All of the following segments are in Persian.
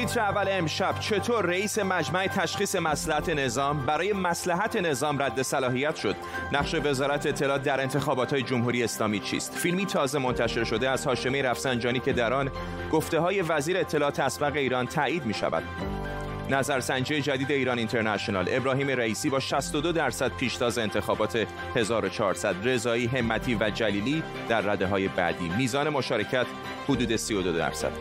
تیتر اول امشب. چطور رئیس مجمع تشخیص مسلحت نظام برای مسلحت نظام رد صلاحیت شد؟ نقش وزارت اطلاعات در انتخابات های جمهوری اسلامی چیست؟ فیلمی تازه منتشر شده از هاشمی رفسنجانی که در آن گفته های وزیر اطلاعات اسبق ایران تایید می شود نظرسنجی جدید ایران اینترنشنال. ابراهیم رئیسی با 62 درصد پیشتاز انتخابات 1400 رضایی همتی و جلیلی در رده های بعدی. میزان مشارکت حدود 32 درصد.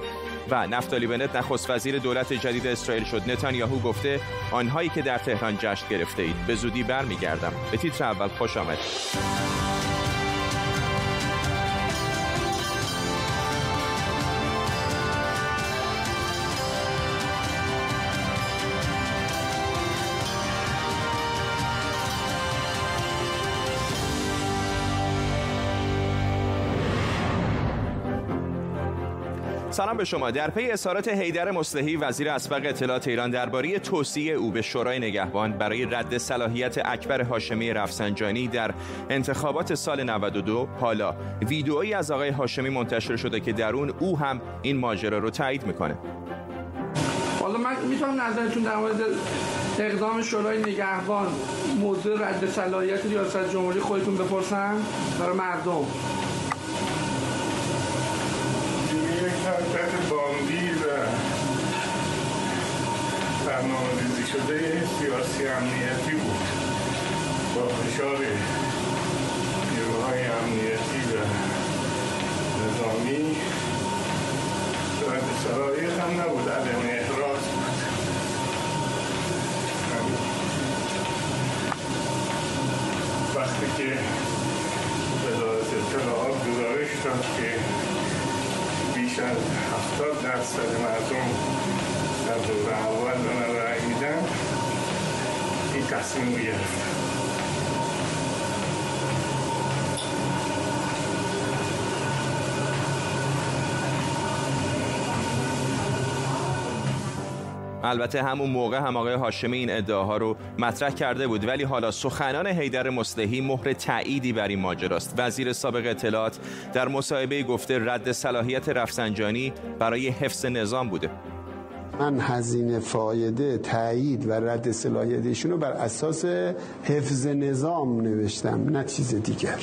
و نفتالی بنت نخست وزیر دولت جدید اسرائیل شد. نتانیاهو گفته آنهایی که در تهران جشن گرفته اید به زودی برمیگردم. به تیتر اول خوش آمد سلام به شما. در پی اظهارات حیدر مصلحی وزیر اسبق اطلاعات ایران درباره توصیه او به شورای نگهبان برای رد صلاحیت اکبر هاشمی رفسنجانی در انتخابات سال 92 حالا. ویدئویی از آقای هاشمی منتشر شده که در اون او هم این ماجرا رو تایید می‌کنه. حالا من می‌تونم نظرتون در مورد اقدام شورای نگهبان موضوع رد صلاحیت ریاست جمهوری خودتون بپرسم؟ برای مردم. حرکت باندی و برنامه ریزی شده سیاسی امنیتی بود. با فشار نیروهای امنیتی و نظامی رد صلاحیت هم نبود. عدم احراز بود وقتی که وزارت اطلاعات گزارش داد که بیش از هفتاد درصد مردم در دور اول به من رأی میدن این تصمیم رو البته همون موقع هم آقای هاشمی این ادعاها رو مطرح کرده بود ولی حالا سخنان حیدر مصلحی مهر تأییدی بر این ماجراست. وزیر سابق اطلاعات در مصاحبه گفته رد صلاحیت رفسنجانی برای حفظ نظام بوده. من هزینه فایده تایید و رد صلاحیت ایشون رو بر اساس حفظ نظام نوشتم نه چیز دیگر.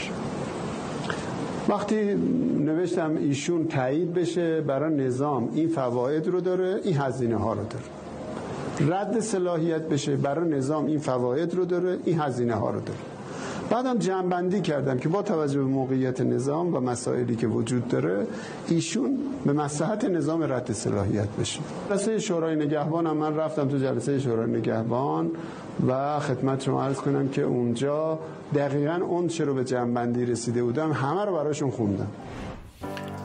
وقتی نوشتم ایشون تایید بشه برای نظام این فواید رو داره این هزینه ها رو داره. رد صلاحیت بشه برای نظام این فواید رو داره این هزینه ها رو داره. بعدم جمعبندی کردم که با توجه به موقعیت نظام و مسائلی که وجود داره ایشون به مساحت نظام رد صلاحیت بشه. جلسه شورای نگهبان من رفتم تو جلسه شورای نگهبان و خدمت شما عرض کنم که اونجا دقیقا اون چه رو به جمعبندی رسیده بودم همه رو براشون خوندم.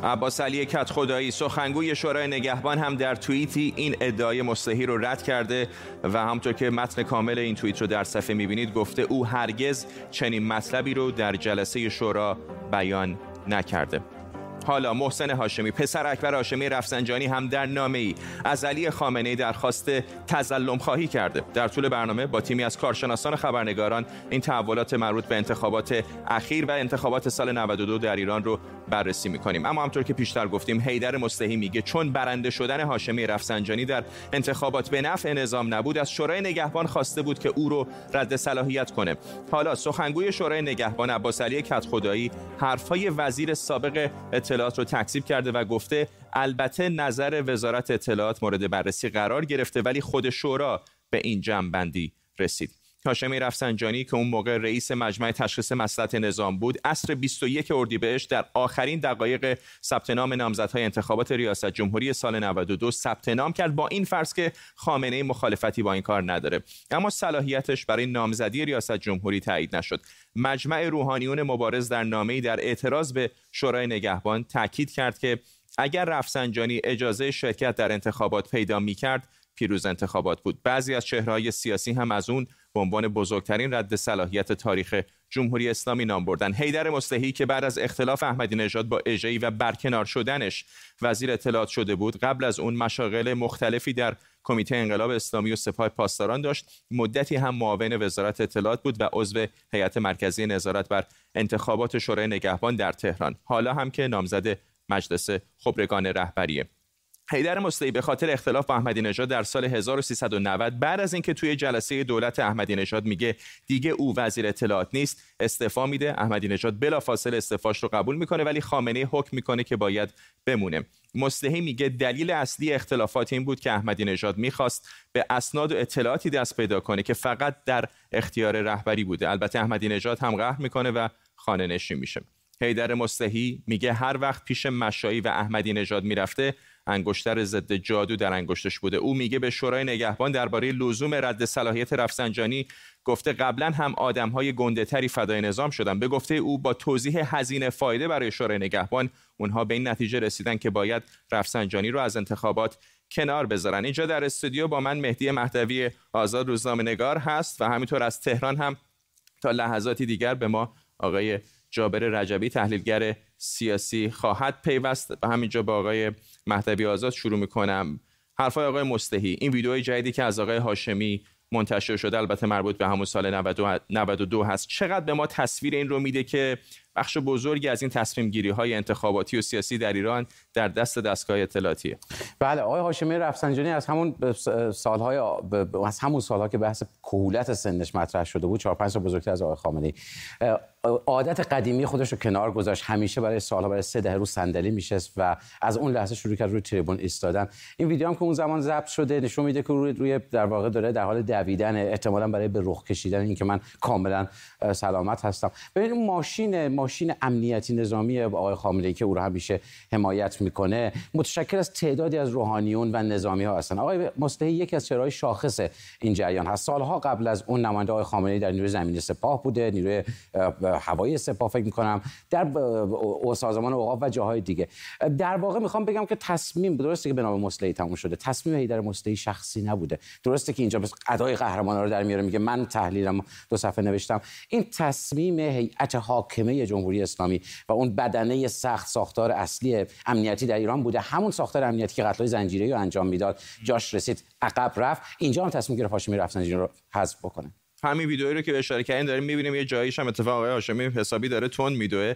عباس علی کت خدایی سخنگوی شورای نگهبان هم در توییتی این ادعای مصلحی رو رد کرده و همطور که متن کامل این توییت رو در صفحه می‌بینید گفته او هرگز چنین مطلبی رو در جلسه شورا بیان نکرده. حالا محسن هاشمی پسر اکبر هاشمی رفسنجانی هم در نامه ای از علی خامنه ای درخواست تظلم خواهی کرده. در طول برنامه با تیمی از کارشناسان خبرنگاران این تحولات مربوط به انتخابات اخیر و انتخابات سال 92 در ایران رو بررسی می‌کنیم. اما همطور که پیشتر گفتیم حیدر مستهی میگه چون برنده شدن هاشمی رفسنجانی در انتخابات به نفع نظام نبود از شورای نگهبان خواسته بود که او رو رد صلاحیت کنه. حالا سخنگوی شورای نگهبان عباس علی کدخدایی حرفای وزیر سابق اطلاعات رو تکذیب کرده و گفته البته نظر وزارت اطلاعات مورد بررسی قرار گرفته ولی خود شورا به این جمع رسید. هاشمی رفسنجانی که اون موقع رئیس مجمع تشخیص مسلحت نظام بود عصر 21 اردیبهشت در آخرین دقایق ثبت نام نامزدهای انتخابات ریاست جمهوری سال 92 ثبت نام کرد با این فرض که خامنه مخالفتی با این کار نداره. اما صلاحیتش برای نامزدی ریاست جمهوری تایید نشد. مجمع روحانیون مبارز در نامه‌ای در اعتراض به شورای نگهبان تاکید کرد که اگر رفسنجانی اجازه شرکت در انتخابات پیدا می‌کرد پیروز انتخابات بود. بعضی از چهرههای سیاسی هم از اون به عنوان بزرگترین رد صلاحیت تاریخ جمهوری اسلامی نام بردن. حیدر مصلحی که بعد از اختلاف احمدی نژاد با اژه‌ای و برکنار شدنش وزیر اطلاعات شده بود قبل از اون مشاغل مختلفی در کمیته انقلاب اسلامی و سپاه پاسداران داشت. مدتی هم معاون وزارت اطلاعات بود و عضو هیئت مرکزی نظارت بر انتخابات شورای نگهبان در تهران. حالا هم که نامزد مجلس خبرگان رهبریه. حیدر مستعی به خاطر اختلاف با احمدی نژاد در سال 1390 بعد از اینکه توی جلسه دولت احمدی نژاد میگه دیگه او وزیر اطلاعات نیست استعفا میده. احمدی نژاد بلافاصله استعفاش رو قبول می‌کنه ولی خامنه حکم می‌کنه که باید بمونه. مستحی میگه دلیل اصلی اختلافات این بود که احمدی نژاد می‌خواست به اسناد و اطلاعاتی دست پیدا کنه که فقط در اختیار رهبری بوده. البته احمدی نژاد هم قهر می‌کنه و خانه نشین میشه. حیدر مستحی میگه هر وقت پیش مشایی و احمدی نژاد می‌رفته انگشتر ضد جادو در انگشتش بوده. او میگه به شورای نگهبان درباره لزوم رد صلاحیت رفسنجانی گفته قبلا هم آدمهای گنده تری فدای نظام شدن. به گفته او با توضیح هزینه فایده برای شورای نگهبان اونها به این نتیجه رسیدن که باید رفسنجانی رو از انتخابات کنار بذارن. اینجا در استودیو با من مهدی مهدوی آزاد روزنامه نگار هست و همینطور از تهران هم تا لحظاتی دیگر به ما آقای جابر رجبی تحلیلگر سیاسی خواهد پیوست. و همینجا با آقای مهدوی آزاد شروع می‌کنم. حرفای آقای مستحی این ویدیوی جدیدی که از آقای هاشمی منتشر شده البته مربوط به همون سال 92 هست. چقدر به ما تصویر این رو میده که بخش بزرگی از این تصمیم گیری های انتخاباتی و سیاسی در ایران در دست دستگاه اطلاعاتیه. بله آقای هاشمی رفسنجانی از همون سالهای از همون سالها که بحث کهولت سنش مطرح شده بود 4 5 سال بزرگتر از آقای خامنه‌ای. عادت قدیمی خودش رو کنار گذاشت. همیشه برای سالها برای سه دهه رو صندلی میشست و از اون لحظه شروع کرد روی تریبون ایستادن. این ویدیو هم که اون زمان ضبط شده نشون میده که روی, روی در واقع داره در حال دویدن احتمالاً برای به رخ کشیدن اینکه من کاملا سلامت هستم. ببینید ماشین ماشین امنیتی نظامی آقای خامنه‌ای که او رو همیشه حمایت می‌کنه متشکل از تعدادی از روحانیون و نظامی ها هستن. آقای مصلحی یکی از چهره‌های شاخص این جریان هست. سالها قبل از اون نماینده آقای خامنه‌ای در نیروی زمینی سپاه بوده نیروی هوایی سپاه فکر می‌کنم در سازمان اوقاف و جاهای دیگه. در واقع می‌خوام بگم که تصمیم درسته که به نام مصلحی تموم شده تصمیم هیدر مصلحی شخصی نبوده. درسته که اینجا بس ادای قهرمانا رو در میاره میگه من تحلیلم دو صفحه نوشتم. این تصمیم هیئت حاکمه جمهوری اسلامی و اون بدنه سخت ساختار اصلی امنیتی در ایران بوده. همون ساختار امنیتی که قتل‌های زنجیره‌ای رو انجام می‌داد. جاش رسید عقب رفت. اینجا هم تصمیم گرفت هاشمی رفسنجانی رو حذف بکنه. همین ویدئویی رو که اشاره کردین داریم می‌بینیم یه جاییش هم اتفاق آقای هاشمی حسابی داره تون میدوه.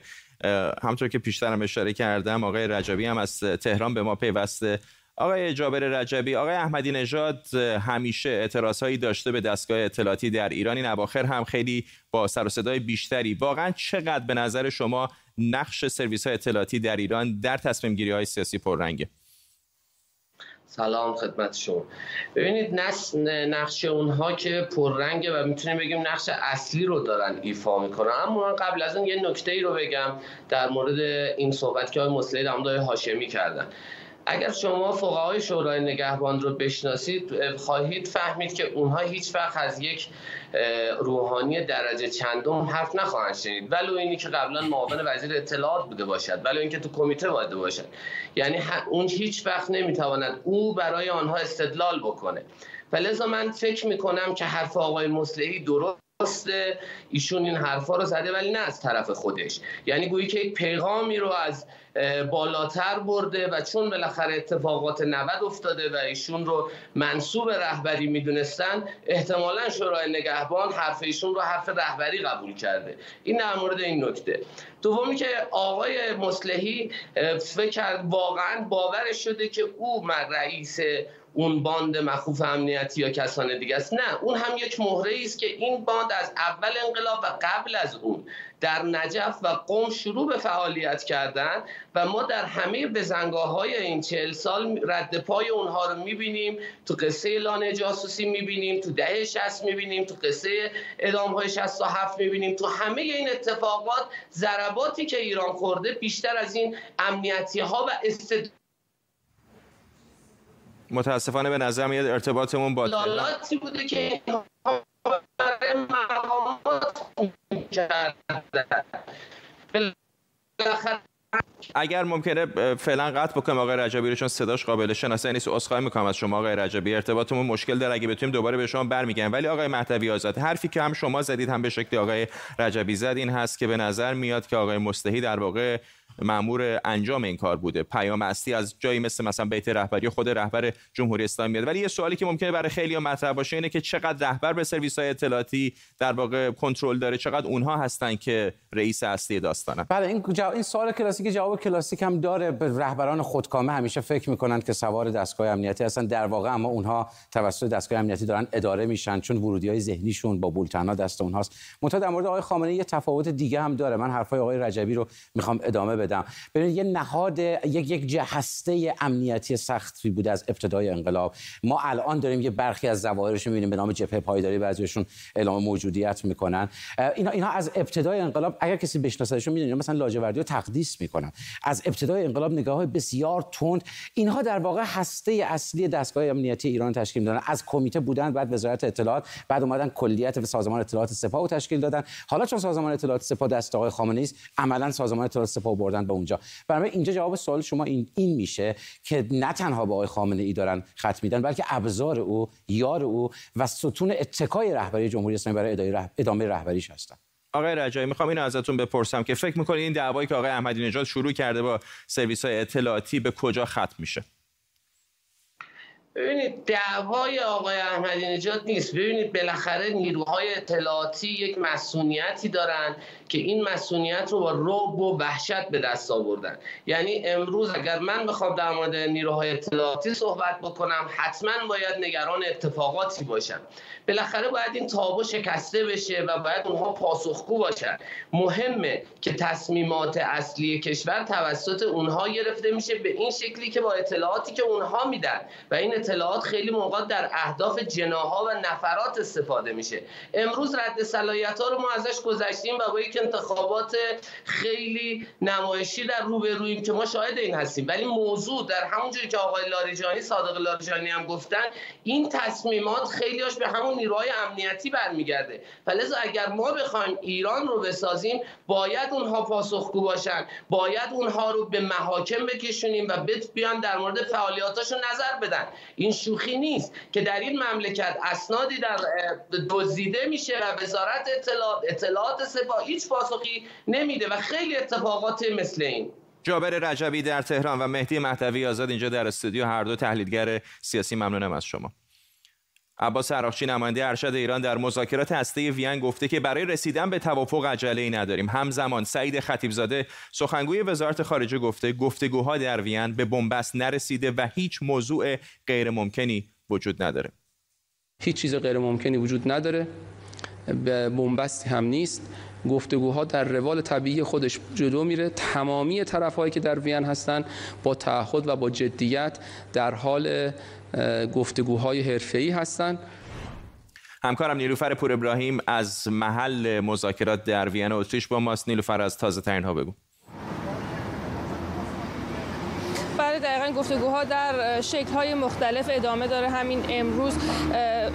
همطور که پیشترم اشاره کردم آقای رجبی هم از تهران به ما پیوسته. آقای جابر رجبی آقای احمدی نژاد همیشه اعتراضهایی داشته به دستگاه اطلاعاتی در ایران. این اواخر هم خیلی با سر و صدای بیشتری. واقعا چقدر به نظر شما نقش سرویس های اطلاعاتی در ایران در تصمیم گیری های سیاسی پررنگه؟ سلام خدمت شما. ببینید نقش اونها که پررنگه و می‌تونیم بگیم نقش اصلی رو دارن ایفا می‌کنن. اما من قبل از اون یه نکته ای رو بگم در مورد این صحبت که های مسلحی در هاشمی کردن. اگر شما فقهای شورای نگهبان رو بشناسید خواهید فهمید که اونها هیچ وقت از یک روحانی درجه چندم حرف نخواهند شنید. ولو اینی که قبلا معاون وزیر اطلاعات بوده باشد ولو اینکه تو کمیته بوده باشد. یعنی اون هیچ وقت نمی‌تواند او برای آنها استدلال بکنه. و لذا من فکر می‌کنم که حرف آقای مصلحی درست درسته. ایشون این حرفا رو زده ولی نه از طرف خودش. یعنی گویی که یک پیغامی رو از بالاتر برده و چون بالاخره اتفاقات 90 افتاده و ایشون رو منصوب رهبری می‌دونستن احتمالا شورای نگهبان حرف ایشون رو حرف رهبری قبول کرده. این در مورد این نکته. دومی که آقای مصلحی فکر واقعا باورش شده که او رئیس اون باند مخوف امنیتی یا کسان دیگه است. نه اون هم یک مهره است که این باند از اول انقلاب و قبل از اون در نجف و قم شروع به فعالیت کردن و ما در همه بزنگاه های این چهل سال رد پای اونها رو می‌بینیم تو قصه لانه جاسوسی می‌بینیم تو دهه شست می‌بینیم تو قصه ادام های شست و هفت می‌بینیم. تو همه این اتفاقات ضرباتی که ایران خورده بیشتر از این امنیتی ها و استد متاسفانه به نظر میاد ارتباطمون با لالاتی بوده که اگر ممکنه فعلا قطع بکنم آقای رجبی رو چون صداش قابل شناسایی نیست. عذرخواهی می‌کنم از شما آقای رجبی. ارتباطمون مشکل داره. اگه بتونیم دوباره به شما برمیگردیم. ولی آقای مهدوی آزاد حرفی که هم شما زدید هم به شکلی آقای رجبی زد این هست که به نظر میاد که آقای مستحی در واقع مامور انجام این کار بوده. پیام اصلی از جایی مثل مثلا بیت رهبری خود رهبر جمهوری اسلامی میاد. ولی یه سوالی که ممکنه برای خیلی مطرح باشه اینه که چقدر رهبر به سرویس های اطلاعاتی در واقع کنترل داره؟ چقدر اونها هستن که رئیس اصلی داستانه؟ بله این جو... این سوال کلاسیک جواب کلاسیک هم داره. به رهبران خودکامه همیشه فکر می‌کنن که سوار دستگاه امنیتی هستن. در واقع اما اونها توسط دستگاه امنیتی دارن اداره میشن چون ورودی های ذهنیشون با بولتنا دست اونهاست. منتها در مورد آقای خامنه یه تفاوت دیگه هم داره. من حرفای آقای رجبی رو می‌خوام ادامه بدم. ببینید یه نهاد یک یک هسته امنیتی سختی بوده از ابتدای انقلاب. ما الان داریم یه برخی از ظواهرش می‌بینیم به نام جبهه پایداری بعضیشون اعلام موجودیت می‌کنن. اینا اینا از ابتدای انقلاب اگر کسی بشناسهشون می‌دونید مثلا لاجوردی رو تقدیس می‌کنن. از ابتدای انقلاب نگاه های بسیار تند. اینها در واقع هسته اصلی دستگاه امنیتی ایران تشکیل دادن. از کمیته بودن بعد وزارت اطلاعات بعد اومدن کلیت سازمان اطلاعات سپاه تشکیل دادن. حالا چون سازمان اطلاعات سپاه دست آقای خامنه‌ای است عملا سازمان اطلاعات سپاه بردن به اونجا. برای اینجا جواب سوال شما این این میشه که نه تنها به آقای خامنه‌ای دارن خط میدن بلکه ابزار او یار او و ستون اتکای رهبری جمهوری اسلامی برای ادامه رهبریش هستند آقای رجایی می‌خوام اینو ازتون بپرسم که فکر می‌کنید این دعوایی که آقای احمدی نژاد شروع کرده با سرویس های اطلاعاتی به کجا ختم میشه؟ ببینید دعوای آقای احمدی نژاد نیست. ببینید بالاخره نیروهای اطلاعاتی یک مسئولیتی دارن که این مسئولیت رو با رعب و وحشت به دست آوردن. یعنی امروز اگر من بخوام در مورد نیروهای اطلاعاتی صحبت بکنم حتما باید نگران اتفاقاتی باشم. بالاخره باید این تابو شکسته بشه و باید اونها پاسخگو باشن. مهمه که تصمیمات اصلی کشور توسط اونها گرفته میشه به این شکلی که با اطلاعاتی که اونها میدن. و این اطلاعات خیلی موقع در اهداف جناها و نفرات استفاده میشه. امروز رد صلاحیت ها رو ما ازش گذشتیم و با یک انتخابات خیلی نمایشی در روبرویم که ما شاهد این هستیم. ولی موضوع در همونجوری که آقای لاریجانی صادق لاریجانی هم گفتن این تصمیمات خیلیاش به همون نیروهای امنیتی برمیگرده. فلذا اگر ما بخوایم ایران رو بسازیم باید اونها پاسخگو باشن. باید اونها رو به محاکم بکشونیم و بیان در مورد فعالیتاشون نظر بدن. این شوخی نیست که در این مملکت اسنادی در دزدیده میشه و وزارت اطلاعات اطلاعات سپاه هیچ پاسخی نمیده و خیلی اتفاقات مثل این. جابر رجبی در تهران و مهدی مهدوی آزاد اینجا در استودیو هر دو تحلیلگر سیاسی. ممنونم از شما. عباس عراقچی نماینده ارشد ایران در مذاکرات هسته وین گفته که برای رسیدن به توافق عجله ای نداریم. همزمان سعید خطیبزاده سخنگوی وزارت خارجه گفته گفتگوها در وین به بنبست نرسیده و هیچ موضوع غیر ممکنی وجود نداره. هیچ چیز غیر ممکنی وجود نداره. به بنبستی هم نیست. گفتگوها در روال طبیعی خودش جلو میره. تمامی طرفهایی که در وین هستن با تعهد و با جدیت در حال گفتگوهای حرفه‌ای هستند همکارم نیلوفر پور ابراهیم از محل مذاکرات در وین اتریش با ماست. نیلوفر از تازه ترین ها بگو. بله دقیقا گفتگوها در های مختلف ادامه داره. همین امروز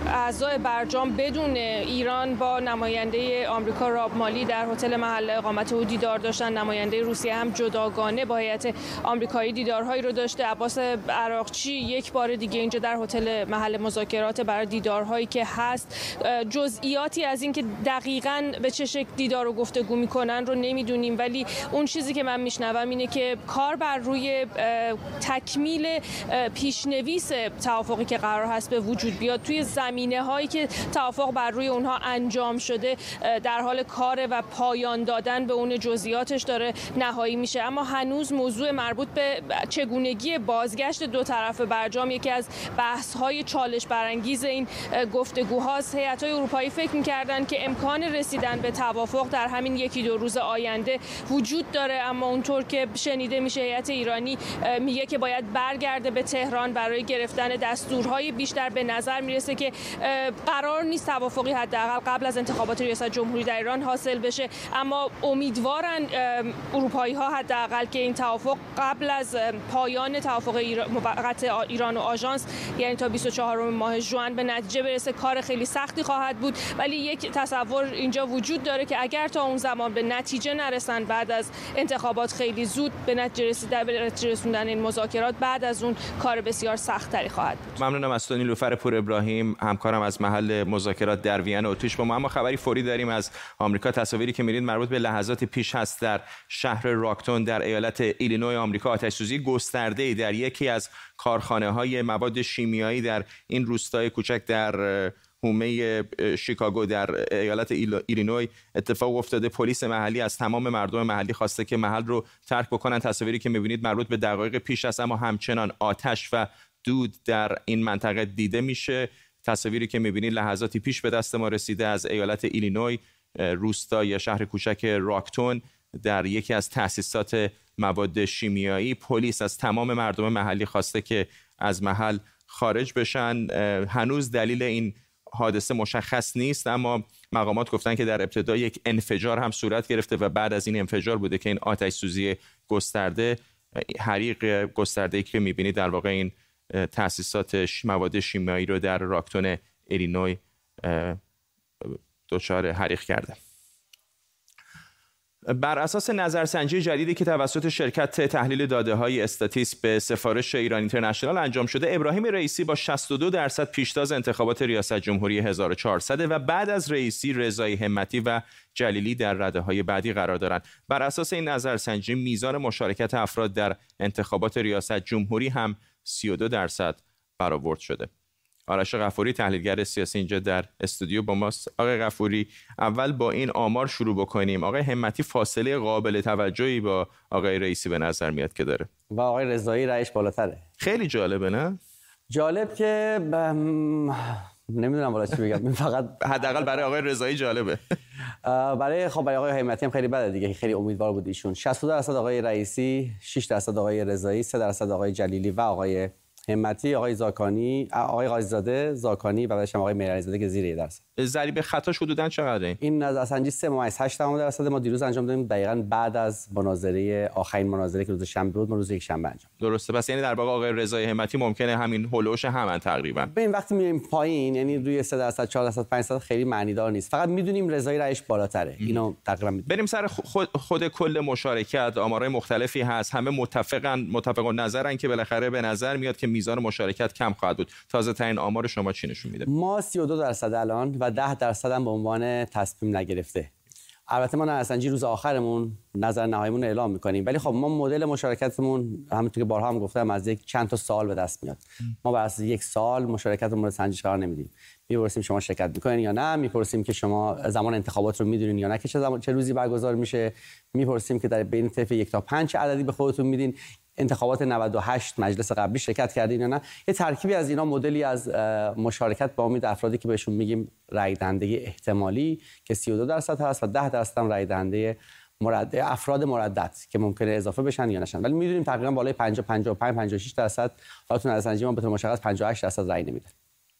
اعضای برجام بدون ایران با نماینده آمریکا راب مالی در هتل محل اقامت او دیدار داشتن. نماینده روسیه هم جداگانه با هیئت آمریکایی دیدارهایی رو داشته. عباس عراقچی یک بار دیگه اینجا در هتل محل مذاکرات برای دیدارهایی که هست. جزئیاتی از اینکه دقیقا به چه شکل دیدار و گفتگو می‌کنن رو نمی‌دونیم. ولی اون چیزی که من میشنوم اینه که کار بر روی تکمیل پیشنویس توافقی که قرار هست به وجود بیاد توی زمینه هایی که توافق بر روی اونها انجام شده در حال کار و پایان دادن به اون جزئیاتش داره نهایی میشه. اما هنوز موضوع مربوط به چگونگی بازگشت دو طرف برجام یکی از بحث های چالش برانگیز این گفتگوهاست. هیئت های اروپایی فکر می‌کردن که امکان رسیدن به توافق در همین یکی دو روز آینده وجود داره اما اونطور که شنیده میشه هیئت ایرانی میگه که باید برگرده به تهران برای گرفتن دستورهای بیشتر به نظر می‌رسه که قرار نیست توافقی حداقل قبل از انتخابات ریاست جمهوری در ایران حاصل بشه. اما امیدوارن اروپایی ها حداقل که این توافق قبل از پایان توافق موقت ایران و آژانس یعنی تا 24 ماه ژوئن به نتیجه برسه کار خیلی سختی خواهد بود. ولی یک تصور اینجا وجود داره که اگر تا اون زمان به نتیجه نرسن بعد از انتخابات خیلی زود به نتیجه رسیدن به این مذاکرات بعد از اون کار بسیار سختری خواهد بود. ممنونم از تو نیلوفر پور ابراهیم همکارم از محل مذاکرات در وین اتریش با ما اما خبری فوری داریم از آمریکا. تصاویری که میرید مربوط به لحظات پیش هست در شهر راکتون در ایالت ایلینوی آمریکا. آتش سوزی گسترده در یکی از کارخانه های مواد شیمیایی در این روستای کوچک در حومه شیکاگو در ایالت ایلینوی اتفاق افتاده. پلیس محلی از تمام مردم محلی خواسته که محل رو ترک بکنن. تصاویری که می‌بینید مربوط به دقایق پیش است اما همچنان آتش و دود در این منطقه دیده میشه. تصاویری که می‌بینید لحظاتی پیش به دست ما رسیده از ایالت ایلینوی روستا یا شهر کوچک راکتون در یکی از تأسیسات مواد شیمیایی. پلیس از تمام مردم محلی خواسته که از محل خارج بشن. هنوز دلیل این حادثه مشخص نیست اما مقامات گفتن که در ابتدا یک انفجار هم صورت گرفته و بعد از این انفجار بوده که این آتش سوزی گسترده حریق گسترده که می‌بینید در واقع این تاسیسات مواد شیمیایی رو در راکتون ایلینوی دچار حریق کرده. بر اساس نظرسنجی جدیدی که توسط شرکت تحلیل داده های استاتیس به سفارش ایران اینترنشنال انجام شده ابراهیم رئیسی با 62 درصد پیشتاز انتخابات ریاست جمهوری 1400 و بعد از رئیسی رضای همتی و جلیلی در رده های بعدی قرار دارند. بر اساس این نظرسنجی میزان مشارکت افراد در انتخابات ریاست جمهوری هم 32 درصد برآورد شده. آرش غفوری تحلیلگر سیاسی اینجا در استودیو با ماست. آقای غفوری اول با این آمار شروع بکنیم. آقای همتی فاصله قابل توجهی با آقای رئیسی به نظر میاد که داره؟ و آقای رضایی رأیش بالاتره. خیلی جالبه نه؟ جالب که نمی‌دونم والا چی بگم فقط حداقل برای آقای رضایی جالبه. برای خب برای آقای همتی هم خیلی بده دیگه. خیلی امیدوار بود ایشون. 62 درصد آقای رئیسی 6 درصد آقای رضایی 3 درصد آقای جلیلی و آقای همتی آقای زاکانی آقای قاضیزاده زاکانی و بعدش آقای میرعلیزاده که زیر درصد. ضریب خطاش حدودا چقدره؟ این نظرسنجی 3 ممیز 8 درصد ما دیروز انجام دادیم دقیقاً بعد از مناظره آخرین مناظره که روز شنبه بود ما روز یک شنبه انجام درسته پس یعنی در واقع آقای رضای همتی ممکنه همین هولوش همن تقریبا. این وقتی میایم پایین یعنی روی 3 درصد 4 درصد 5 درصد خیلی معنی دار نیست. فقط می‌دونیم رضای رأیش بالاتره. اینو تقریبا می‌دونیم. بریم سر خود, خود کل مشارکت. آمارای مختلفی هست. همه متفقن متفق نظرن که بالاخره به نظر میاد که میزان مشارکت کم خواهد بود. تازه ترین آمار شما چی نشون میده؟ ما 32 درصد الان و 10 درصد هم به عنوان تصمیم نگرفته. البته ما نظرسنجی روز آخرمون نظر نهاییمون اعلام می‌کنیم. ولی خب ما مدل مشارکتمون همونطور که بارها هم گفتم از یک چند تا سال به دست میاد. ما بر اساس یک سال مشارکت مورد سنجش قرار نمیدیم. می‌پرسیم شما شرکت می‌کنین یا نه؟ می‌پرسیم که شما زمان انتخابات رو می‌دونین یا نه که چه, چه روزی برگزار میشه؟ می‌پرسیم که در بین طرف یک تا پنج عددی به خودتون میدین؟ انتخابات 98 مجلس قبلی شرکت کردین یا نه؟ یه ترکیبی از اینا مدلی از مشارکت با امید افرادی که بهشون میگیم رای دهنده احتمالی که 32 درصد هست و 10 درصد هم رای دهنده مرد... افراد مردد که ممکنه اضافه بشن یا نشن. ولی می‌دونیم تقریبا بالای 50 55 56 درصد. حالتون از ما به طور مشخص 58 درصد رای نمیده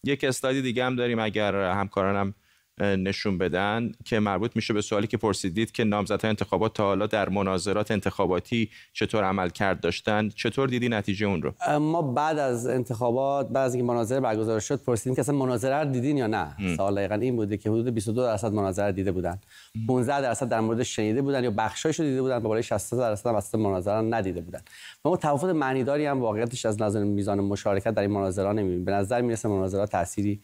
یک استادی دیگه هم داریم اگر همکارانم نشون بدن که مربوط میشه به سوالی که پرسیدید که نامزدهای انتخابات تا حالا در مناظرات انتخاباتی چطور عمل کرد داشتن؟ چطور دیدی نتیجه اون رو؟ ما بعد از انتخابات بعد از اینکه مناظره برگزار شد پرسیدیم که اصلا مناظره رو دیدین یا نه؟ سوال دقیقاً این بوده که حدود 22 درصد مناظره دیده بودن. 15 درصد در مورد شنیده بودن یا بخشایش رو دیده بودن بالای 60 درصد هم اصلا مناظره ندیده بودن. و ما تفاوت معنیداری هم واقعیتش از نظر میزان مشارکت در این مناظره نمی‌بینیم. به نظر می‌رسه مناظره تأثیری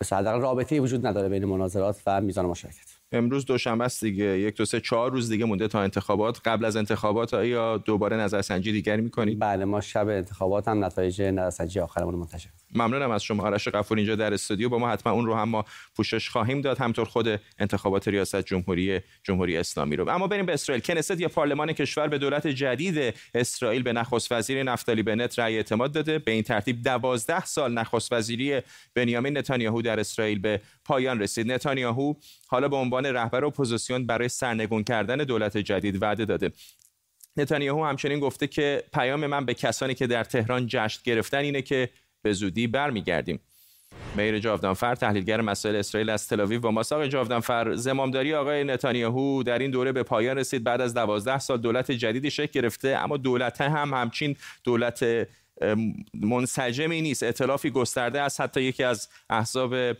به حداقل رابطه وجود نداره بین مناظرات و میزان مشارکت. امروز دوشنبه است دیگه. یک دو سه چهار روز دیگه مونده تا انتخابات. قبل از انتخابات آیا دوباره نظرسنجی دیگری می‌کنید؟ بله ما شب انتخابات هم نتایج نظرسنجی آخرمون منتشر ممنونم از شما. آرش غفور اینجا در استودیو با ما حتما اون رو هم ما پوشش خواهیم داد. همینطور خود انتخابات ریاست جمهوری جمهوری اسلامی رو. اما بریم به اسرائیل. کنست یا پارلمان کشور به دولت جدید اسرائیل به نخست وزیر نفتالی بنت رأی اعتماد داده. به این ترتیب دوازده سال نخست وزیری بنیامین نتانیاهو در اسرائیل به پایان رسید. نتانیاهو حالا به عنوان رهبر اپوزیسیون برای سرنگون کردن دولت جدید وعده داده. نتانیاهو همچنین گفته که پیام من به کسانی که در تهران جشن گرفتن اینه که به زودی برمیگردیم. میر جاودانفر تحلیلگر مسائل اسرائیل از تلاویو با ماساق جاودانفر زمامداری آقای نتانیاهو در این دوره به پایان رسید. بعد از دوازده سال دولت جدیدی شکل گرفته اما دولت هم همچین دولت منسجمی نیست. اطلافی گسترده است. حتی یکی از احزاب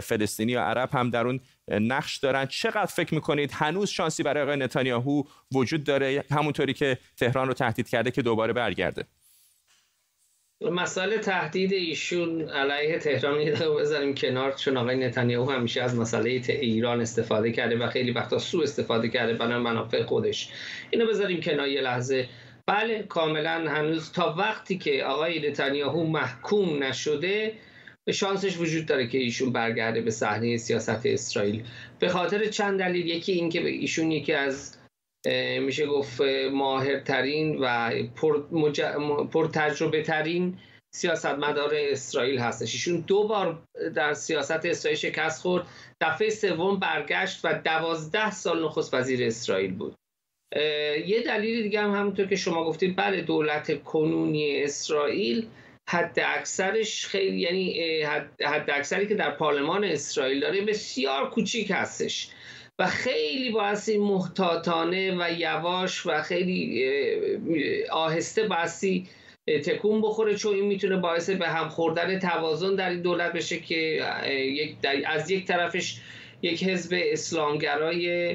فلسطینی یا عرب هم در اون نقش دارن. چقدر فکر می‌کنید هنوز شانسی برای آقای نتانیاهو وجود داره؟ همونطوری که تهران رو تهدید کرده که دوباره برگرده. مسئله تهدید ایشون علیه تهران یه بذاریم کنار چون آقای نتانیاهو همیشه از مسئله ایران استفاده کرده و خیلی وقتا سو استفاده کرده برای منافع خودش. اینو بذاریم کنار یه لحظه. بله کاملا هنوز تا وقتی که آقای نتانیاهو محکوم نشده شانسش وجود داره که ایشون برگرده به صحنه سیاست اسرائیل. به خاطر چند دلیل یکی اینکه ایشون یکی از میشه گفت ماهرترین و پر, مج... پر تجربه ترین سیاستمدار اسرائیل هستش. ایشون دو بار در سیاست اسرائیل شکست خورد. دفعه سوم برگشت و دوازده سال نخست وزیر اسرائیل بود. یه دلیل دیگه هم همونطور که شما گفتید بله دولت کنونی اسرائیل حد اکثرش خیلی یعنی حد اکثری که در پارلمان اسرائیل داره بسیار کوچیک هستش. و خیلی بایستی محتاطانه و یواش و خیلی آهسته بایستی تکون بخوره چون این می‌تونه باعث به هم خوردن توازن در این دولت بشه که از یک طرفش یک حزب اسلامگرای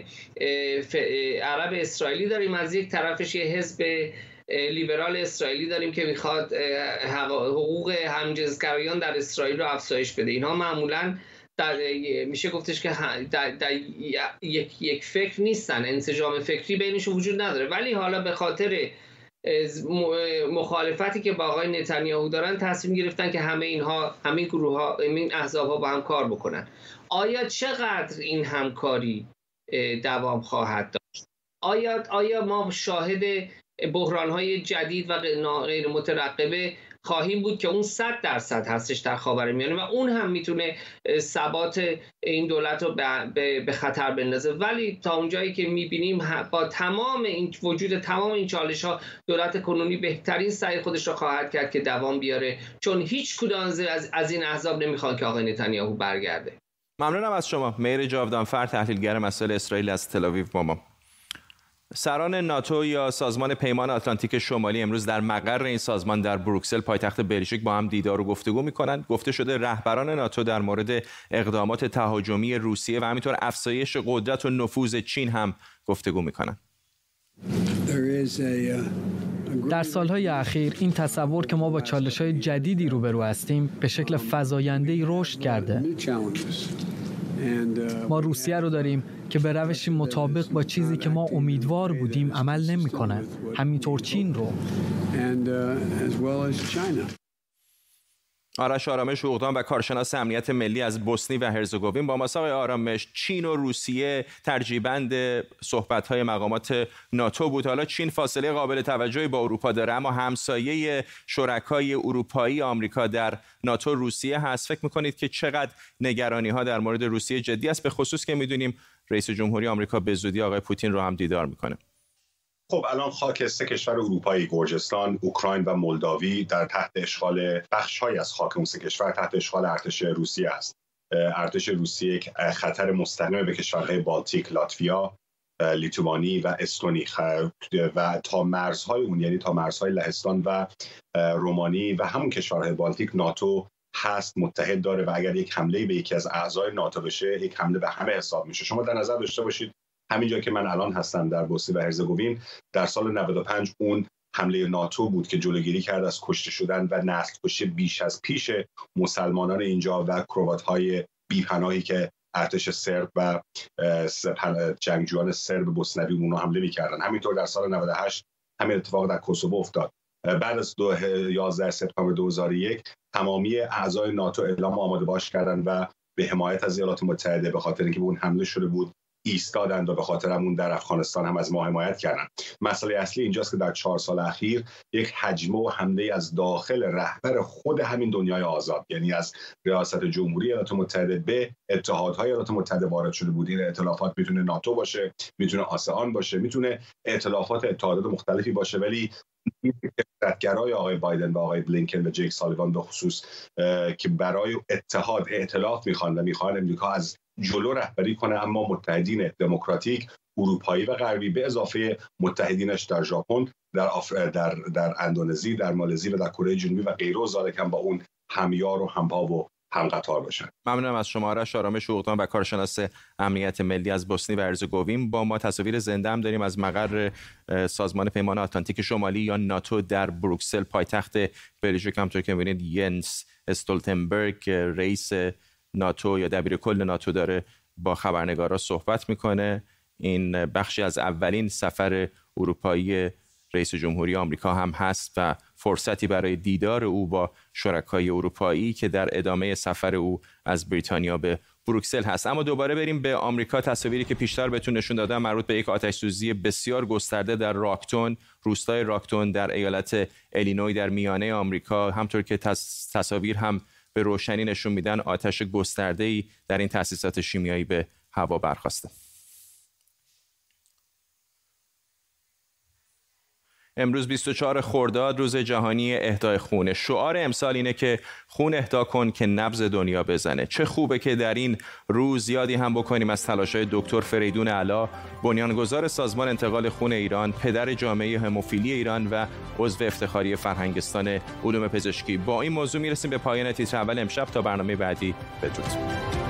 عرب اسرائیلی داریم از یک طرفش یک حزب لیبرال اسرائیلی داریم که می‌خواد حقوق همجنسگرایان در اسرائیل رو افزایش بده. اینها معمولا در میشه گفتش که در, در یک, یک فکر نیستن انسجام فکری بینشون وجود نداره. ولی حالا به خاطر مخالفتی که با آقای نتانیاهو دارن تصمیم گرفتن که همه اینها همه گروه ها این احزاب ها با هم کار بکنن. آیا چقدر این همکاری دوام خواهد داشت؟ آیا آیا ما شاهد بحران های جدید و غیر مترقبه خواهیم بود که اون صد درصد هستش در خاورمیانه و اون هم می‌تونه ثبات این دولت رو به خطر بندازه. ولی تا اونجایی که می‌بینیم با تمام این وجود تمام این چالش ها دولت کنونی بهترین سعی خودش رو خواهد کرد که دوام بیاره. چون هیچ کدام از, از این احزاب نمی‌خوان که آقای نتانیاهو برگرده. ممنونم از شما. میر جاودانفر تحلیلگر مسائل اسرائیل از تل با ما. سران ناتو یا سازمان پیمان آتلانتیک شمالی امروز در مقر این سازمان در بروکسل پایتخت بلژیک با هم دیدار و گفتگو می‌کنند. گفته شده رهبران ناتو در مورد اقدامات تهاجمی روسیه و همینطور افزایش قدرت و نفوذ چین هم گفتگو می‌کنند. در سالهای اخیر این تصور که ما با چالش های جدیدی روبرو هستیم به شکل فزاینده رشد کرده. ما روسیه رو داریم که به روشی مطابق با چیزی که ما امیدوار بودیم عمل نمی‌کنه همینطور چین رو. آرش آرامش حقوقدان و کارشناس امنیت ملی از بوسنی و هرزگوین با مساق آرامش چین و روسیه ترجیبند های مقامات ناتو بود. حالا چین فاصله قابل توجهی با اروپا داره اما همسایه شرکای اروپایی آمریکا در ناتو روسیه هست. فکر می‌کنید که چقدر نگرانی ها در مورد روسیه جدی است؟ به خصوص که می‌دونیم رئیس جمهوری آمریکا به زودی آقای پوتین رو هم دیدار می‌کنه. خب الان خاک سه کشور اروپایی گرجستان، اوکراین و مولداوی در تحت اشغال بخشهایی از خاک اون سه کشور تحت اشغال ارتش روسیه است. ارتش روسیه یک خطر مستقیم به کشورهای بالتیک، لاتویا، لیتوانی و استونی و تا مرزهای اون یعنی تا مرزهای لهستان و رومانی و همون کشورهای بالتیک ناتو هست متحد داره و اگر یک حمله به یکی از اعضای ناتو بشه یک حمله به همه حساب میشه شما در نظر داشته باشید همینجا که من الان هستم در بوسنی و هرزگوین در سال 95 اون حمله ناتو بود که جلوگیری کرد از کشته شدن و نسل کشی بیش از پیش مسلمانان اینجا و کروات های بیپناهی که ارتش سرب و جنگجویان سرب بوسنوی اونو حمله می‌کردن. همینطور در سال 98 همین اتفاق در کوسوو افتاد. بعد از 11 سپتامبر 2001 تمامی اعضای ناتو اعلام آماده باش کردن و به حمایت از ایالات متحده به خاطر اینکه به اون حمله شده بود ایستادند و به خاطر همون در افغانستان هم از ما حمایت کردن مسئله اصلی اینجاست که در چهار سال اخیر یک حجمه و حمله از داخل رهبر خود همین دنیای آزاد یعنی از ریاست جمهوری ایالات متحده به اتحادهای ایالات متحده وارد شده بود. این ائتلافات می‌تونه ناتو باشه می‌تونه آسئان باشه می‌تونه ائتلافات اتحادات مختلفی باشه ولی ردگرای آقای بایدن و آقای بلینکن و جیک سالیوان به خصوص که برای اتحاد ائتلاف می‌خوان و می‌خوان امریکا از جلو رهبری کنه اما متحدین دموکراتیک اروپایی و غربی به اضافه متحدینش در ژاپن در, در در اندونزی در مالزی و در کره جنوبی و غیره و با اون همیار و همپا و هم قطار باشن. ممنونم از شما آرش آرامش و کارشناس امنیت ملی از بوسنی و هرزگوین با ما تصاویر زنده هم داریم از مقر سازمان پیمان آتلانتیک شمالی یا ناتو در بروکسل. پایتخت بلژیک همطور که می‌بینید ینس استولتنبرگ رئیس ناتو یا دبیر کل ناتو داره با خبرنگارا صحبت می‌کنه. این بخشی از اولین سفر اروپایی رئیس جمهوری آمریکا هم هست و فرصتی برای دیدار او با شرکای اروپایی که در ادامه سفر او از بریتانیا به بروکسل هست. اما دوباره بریم به آمریکا. تصاویری که پیشتر بهتون نشون دادم مربوط به یک آتش سوزی بسیار گسترده در راکتون روستای راکتون در ایالت الینوی در میانه آمریکا. همطور که تصاویر هم به روشنی نشون میدن آتش گسترده ای در این تاسیسات شیمیایی به هوا برخواسته. امروز 24 خرداد روز جهانی اهدای خونه. شعار امسال اینه که خون اهدا کن که نبز دنیا بزنه. چه خوبه که در این روز زیادی هم بکنیم از تلاشای دکتر فریدون علا بنیانگذار سازمان انتقال خون ایران پدر جامعه هموفیلی ایران و عضو افتخاری فرهنگستان علوم پزشکی. با این موضوع می‌رسیم به پایان تیتر اول. امشب تا برنامه بعدی بدرود.